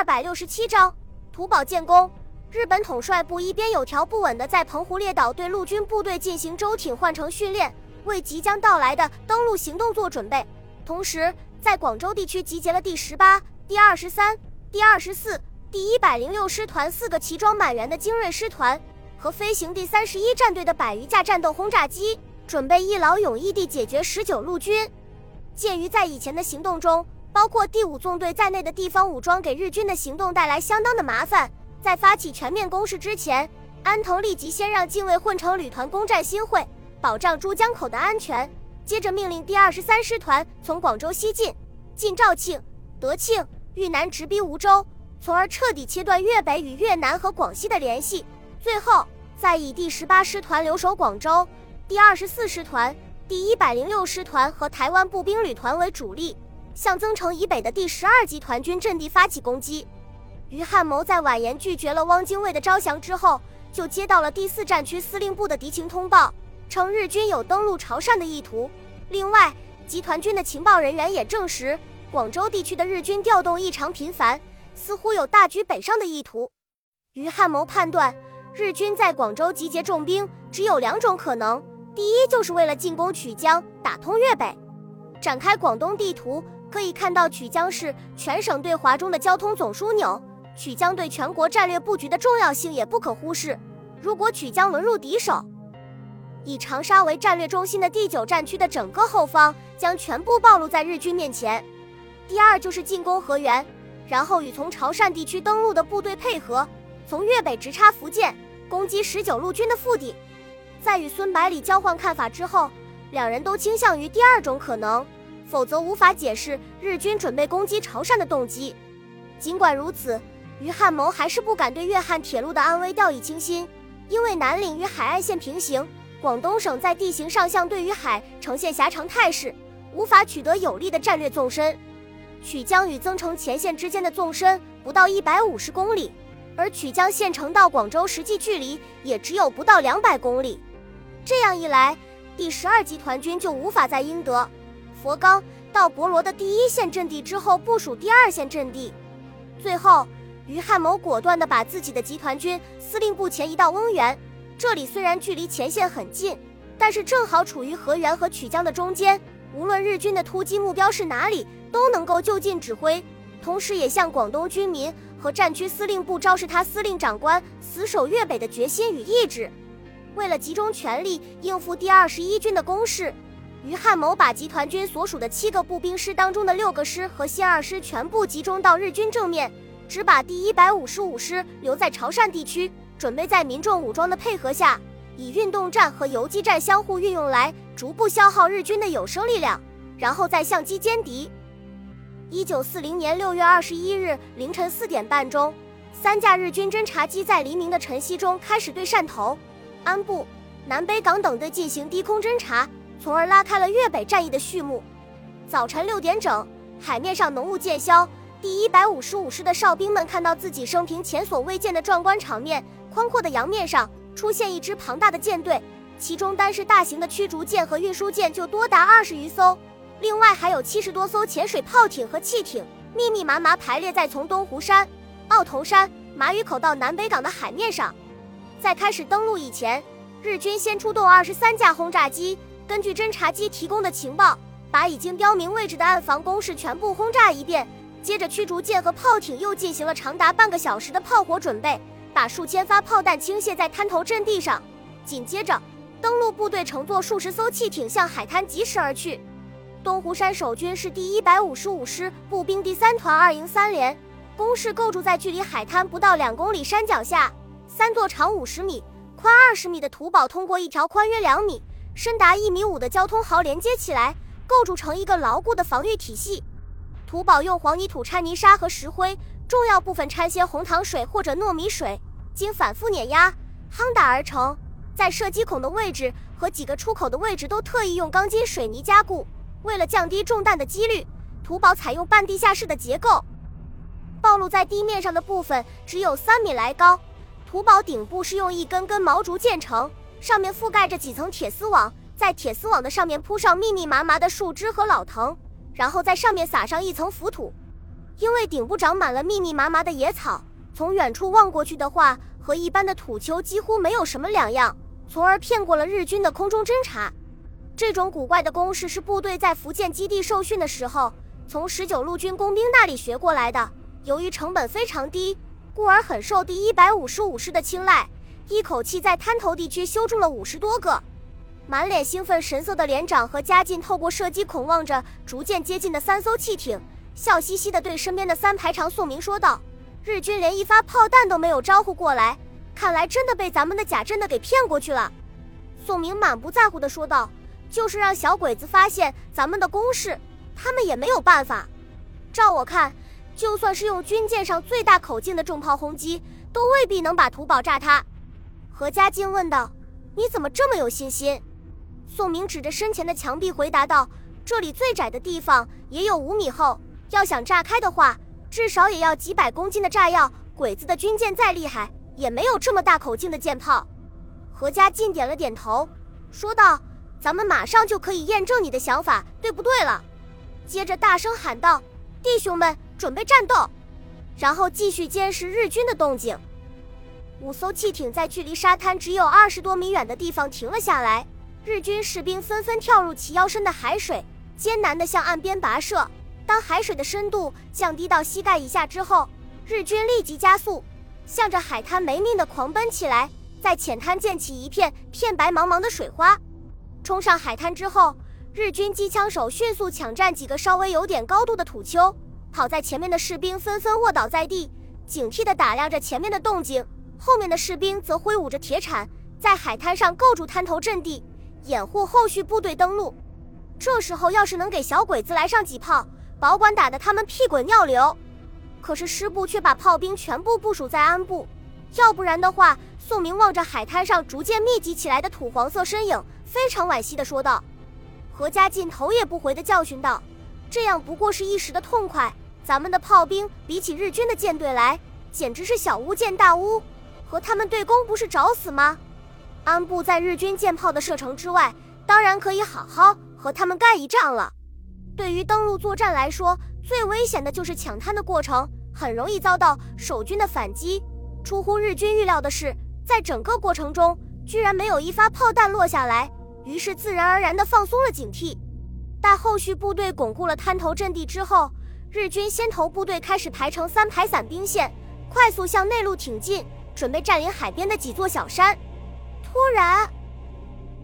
二百六十七章土堡建功。日本统帅部一边有条不紊地在澎湖列岛对陆军部队进行舟艇换乘训练，为即将到来的登陆行动做准备，同时在广州地区集结了第十八、第二十三、第二十四、第一百零六师团四个齐装满员的精锐师团和飞行第三十一战队的百余架战斗轰炸机，准备一劳永逸地解决十九路军。鉴于在以前的行动中，包括第五纵队在内的地方武装给日军的行动带来相当的麻烦。在发起全面攻势之前，安藤立即先让近卫混成旅团攻占新会，保障珠江口的安全。接着命令第二十三师团从广州西进，进肇庆、德庆、豫南，直逼梧州，从而彻底切断粤北与越南和广西的联系。最后，再以第十八师团留守广州，第二十四师团、第一百零六师团和台湾步兵旅团为主力，向增城以北的第十二集团军阵地发起攻击。于汉谋在婉言拒绝了汪精卫的招降之后，就接到了第四战区司令部的敌情通报，称日军有登陆潮汕的意图。另外，集团军的情报人员也证实，广州地区的日军调动异常频繁，似乎有大举北上的意图。于汉谋判断，日军在广州集结重兵只有两种可能：第一，就是为了进攻曲江，打通粤北。展开广东地图，可以看到曲江是全省对华中的交通总枢纽。曲江对全国战略布局的重要性也不可忽视。如果曲江沦入敌手，以长沙为战略中心的第九战区的整个后方将全部暴露在日军面前。第二就是进攻河源，然后与从潮汕地区登陆的部队配合，从粤北直插福建，攻击十九路军的腹地。在与孙百里交换看法之后，两人都倾向于第二种可能，否则无法解释日军准备攻击潮汕的动机。尽管如此。于汉谋还是不敢对粤汉铁路的安危掉以轻心，因为南岭与海岸线平行，广东省在地形上相对于海呈现狭长态势，无法取得有力的战略纵深。曲江与增城前线之间的纵深不到一百五十公里，而曲江县城到广州实际距离也只有不到两百公里。这样一来，第十二集团军就无法在英德、佛冈到博罗的第一线阵地之后部署第二线阵地，最后。于汉谋果断地把自己的集团军司令部前移到翁源，这里虽然距离前线很近，但是正好处于河源和曲江的中间，无论日军的突击目标是哪里，都能够就近指挥。同时，也向广东军民和战区司令部昭示他司令长官死守粤北的决心与意志。为了集中全力应付第二十一军的攻势，于汉谋把集团军所属的七个步兵师当中的六个师和新二师全部集中到日军正面。只把第一百五十五师留在潮汕地区，准备在民众武装的配合下，以运动战和游击战相互运用来逐步消耗日军的有生力量，然后再相机歼敌。一九四零年六月二十一日凌晨四点半钟，三架日军侦察机在黎明的晨曦中开始对汕头、安部、南北港等地进行低空侦察，从而拉开了粤北战役的序幕。早晨六点整，海面上浓雾渐消。第一百五十五师的哨兵们看到自己生平前所未见的壮观场面，宽阔的洋面上出现一支庞大的舰队，其中单是大型的驱逐舰和运输舰就多达二十余艘，另外还有七十多艘潜水炮艇和汽艇，密密麻麻排列在从东湖山、澳头山、马屿口到南北港的海面上。在开始登陆以前，日军先出动二十三架轰炸机，根据侦察机提供的情报，把已经标明位置的暗防工事全部轰炸一遍。接着，驱逐舰和炮艇又进行了长达半个小时的炮火准备，把数千发炮弹倾泻在滩头阵地上。紧接着，登陆部队乘坐数十艘汽艇向海滩疾驶而去。东湖山守军是第一百五十五师步兵第三团二营三连，工事构筑在距离海滩不到两公里山脚下，三座长五十米、宽二十米的土堡通过一条宽约两米、深达一米五的交通壕连接起来，构筑成一个牢固的防御体系。土堡用黄泥土掺泥沙和石灰，重要部分掺些红糖水或者糯米水，经反复碾压夯打而成。在射击孔的位置和几个出口的位置都特意用钢筋水泥加固。为了降低中弹的几率，土堡采用半地下室的结构。暴露在地面上的部分只有三米来高。土堡顶部是用一根根毛竹建成，上面覆盖着几层铁丝网，在铁丝网的上面铺上密密麻麻的树枝和老藤。然后在上面撒上一层浮土，因为顶部长满了密密麻麻的野草，从远处望过去的话，和一般的土丘几乎没有什么两样，从而骗过了日军的空中侦察。这种古怪的工事是部队在福建基地受训的时候，从十九路军工兵那里学过来的。由于成本非常低，故而很受第一百五十五师的青睐，一口气在滩头地区修筑了五十多个。满脸兴奋神色的连长和嘉靖透过射击孔望着逐渐接近的三艘汽艇，笑嘻嘻地对身边的三排长宋明说道：“日军连一发炮弹都没有招呼过来，看来真的被咱们的假真的给骗过去了。”宋明满不在乎地说道。就是让小鬼子发现咱们的攻势，他们也没有办法。照我看，就算是用军舰上最大口径的重炮轰击，都未必能把土堡炸塌。何家劲问道：“你怎么这么有信心？”宋明指着身前的墙壁回答道：“这里最窄的地方也有五米厚，要想炸开的话，至少也要几百公斤的炸药。鬼子的军舰再厉害，也没有这么大口径的舰炮。”何家劲点了点头，说道。咱们马上就可以验证你的想法对不对了。接着大声喊道：“弟兄们，准备战斗！”然后继续监视日军的动静。五艘汽艇在距离沙滩只有二十多米远的地方停了下来，日军士兵纷纷跳入齐腰深的海水，艰难地向岸边跋涉。当海水的深度降低到膝盖以下之后，日军立即加速，向着海滩没命地狂奔起来，在浅滩溅起一片片白茫茫的水花。冲上海滩之后，日军机枪手迅速抢占几个稍微有点高度的土丘，跑在前面的士兵纷纷卧倒在地，警惕地打量着前面的动静。后面的士兵则挥舞着铁铲，在海滩上构筑滩头阵地，掩护后续部队登陆。这时候要是能给小鬼子来上几炮，保管打得他们屁滚尿流。可是师部却把炮兵全部部署在安部，要不然的话，宋明望着海滩上逐渐密集起来的土黄色身影。非常惋惜地说道，何家劲头也不回地教训道：“这样不过是一时的痛快，咱们的炮兵比起日军的舰队来，简直是小巫见大巫，和他们对攻不是找死吗？安部在日军舰炮的射程之外，当然可以好好和他们干一仗了。对于登陆作战来说，最危险的就是抢滩的过程，很容易遭到守军的反击。出乎日军预料的是，在整个过程中，居然没有一发炮弹落下来。”于是自然而然地放松了警惕。待后续部队巩固了滩头阵地之后，日军先头部队开始排成三排散兵线，快速向内陆挺进，准备占领海边的几座小山。突然，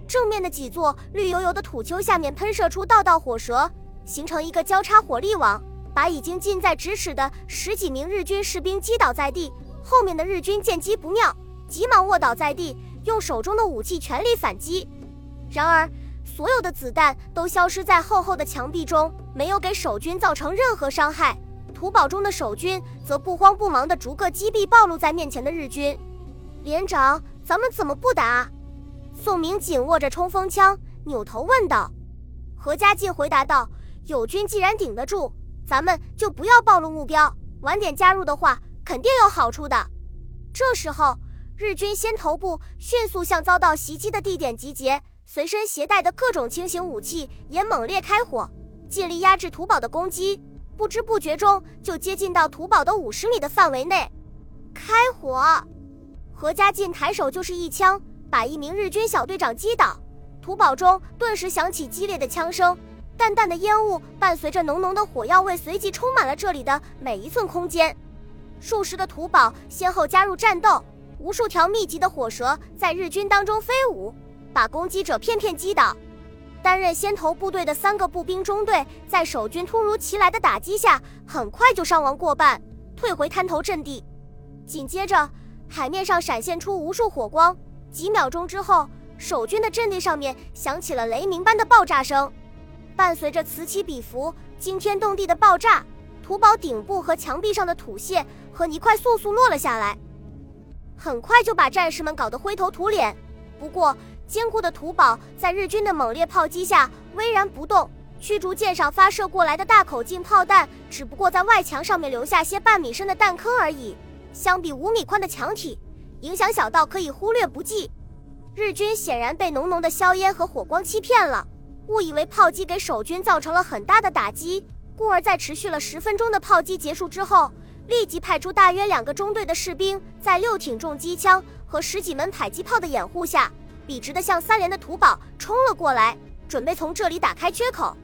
正面的几座绿油油的土丘下面喷射出道道火舌，形成一个交叉火力网，把已经近在咫尺的十几名日军士兵击倒在地。后面的日军见机不妙，急忙卧倒在地，用手中的武器全力反击。然而，所有的子弹都消失在厚厚的墙壁中，没有给守军造成任何伤害。土堡中的守军则不慌不忙地逐个击毙暴露在面前的日军。连长，咱们怎么不打？宋明紧握着冲锋枪，扭头问道。何家劲回答道：“友军既然顶得住，咱们就不要暴露目标。晚点加入的话，肯定有好处的。”这时候，日军先头部迅速向遭到袭击的地点集结。随身携带的各种轻型武器也猛烈开火，尽力压制土堡的攻击。不知不觉中，就接近到土堡的五十米的范围内。开火！何家劲抬手就是一枪，把一名日军小队长击倒。土堡中顿时响起激烈的枪声，淡淡的烟雾伴随着浓浓的火药味，随即充满了这里的每一寸空间。数十个土堡先后加入战斗，无数条密集的火舌在日军当中飞舞。把攻击者片片击倒。担任先头部队的三个步兵中队，在守军突如其来的打击下，很快就伤亡过半，退回滩头阵地。紧接着，海面上闪现出无数火光。几秒钟之后，守军的阵地上面响起了雷鸣般的爆炸声，伴随着此起彼伏、惊天动地的爆炸，土堡顶部和墙壁上的土屑和泥块簌簌落了下来，很快就把战士们搞得灰头土脸。不过，坚固的土堡在日军的猛烈炮击下巍然不动驱逐舰上发射过来的大口径炮弹只不过在外墙上面留下些半米深的弹坑而已。相比五米宽的墙体影响小到可以忽略不计。日军显然被浓浓的硝烟和火光欺骗了。误以为炮击给守军造成了很大的打击故而在持续了十分钟的炮击结束之后立即派出大约两个中队的士兵在六挺重机枪和十几门迫击炮的掩护下笔直的向三连的土宝冲了过来准备从这里打开缺口。